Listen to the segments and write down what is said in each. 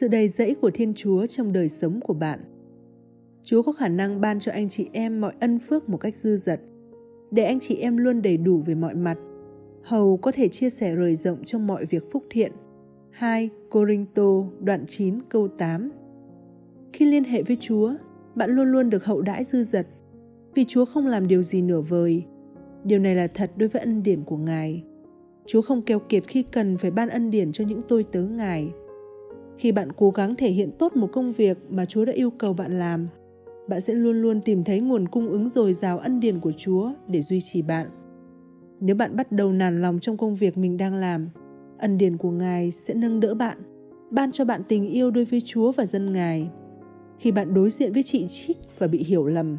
sự đầy dẫy của Thiên Chúa trong đời sống của bạn. Chúa có khả năng ban cho anh chị em mọi ân phước một cách dư dật, để anh chị em luôn đầy đủ về mọi mặt, hầu có thể chia sẻ rời rộng trong mọi việc phúc thiện. 2 Corinto đoạn 9 câu 8 Khi liên hệ với Chúa, bạn luôn luôn được hậu đãi dư dật, vì Chúa không làm điều gì nửa vời. Điều này là thật đối với ân điển của Ngài. Chúa không keo kiệt khi cần phải ban ân điển cho những tôi tớ Ngài. Khi bạn cố gắng thể hiện tốt một công việc mà Chúa đã yêu cầu bạn làm, bạn sẽ luôn luôn tìm thấy nguồn cung ứng dồi dào ân điển của Chúa để duy trì bạn. Nếu bạn bắt đầu nản lòng trong công việc mình đang làm, ân điển của Ngài sẽ nâng đỡ bạn, ban cho bạn tình yêu đối với Chúa và dân Ngài. Khi bạn đối diện với chị trích và bị hiểu lầm,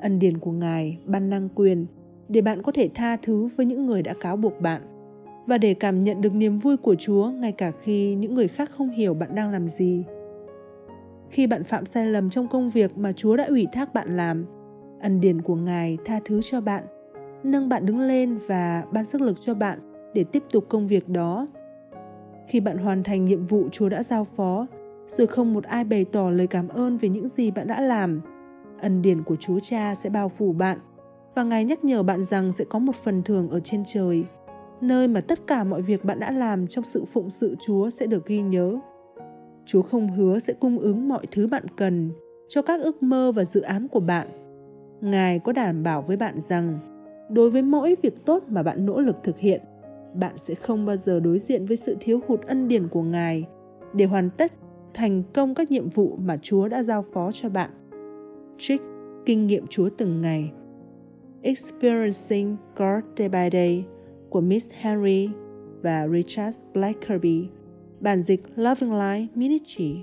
ân điển của Ngài ban năng quyền để bạn có thể tha thứ với những người đã cáo buộc bạn và để cảm nhận được niềm vui của Chúa ngay cả khi những người khác không hiểu bạn đang làm gì. Khi bạn phạm sai lầm trong công việc mà Chúa đã ủy thác bạn làm, ân điển của Ngài tha thứ cho bạn, nâng bạn đứng lên và ban sức lực cho bạn để tiếp tục công việc đó. Khi bạn hoàn thành nhiệm vụ Chúa đã giao phó, rồi không một ai bày tỏ lời cảm ơn về những gì bạn đã làm, ân điển của Chúa Cha sẽ bao phủ bạn và Ngài nhắc nhở bạn rằng sẽ có một phần thưởng ở trên trời nơi mà tất cả mọi việc bạn đã làm trong sự phụng sự Chúa sẽ được ghi nhớ. Chúa không hứa sẽ cung ứng mọi thứ bạn cần cho các ước mơ và dự án của bạn. Ngài có đảm bảo với bạn rằng đối với mỗi việc tốt mà bạn nỗ lực thực hiện, bạn sẽ không bao giờ đối diện với sự thiếu hụt ân điển của Ngài để hoàn tất thành công các nhiệm vụ mà Chúa đã giao phó cho bạn. Trích Kinh nghiệm Chúa từng ngày Experiencing God Day by Day của Miss Henry và Richard Blackerby, bản dịch Loving Life Ministry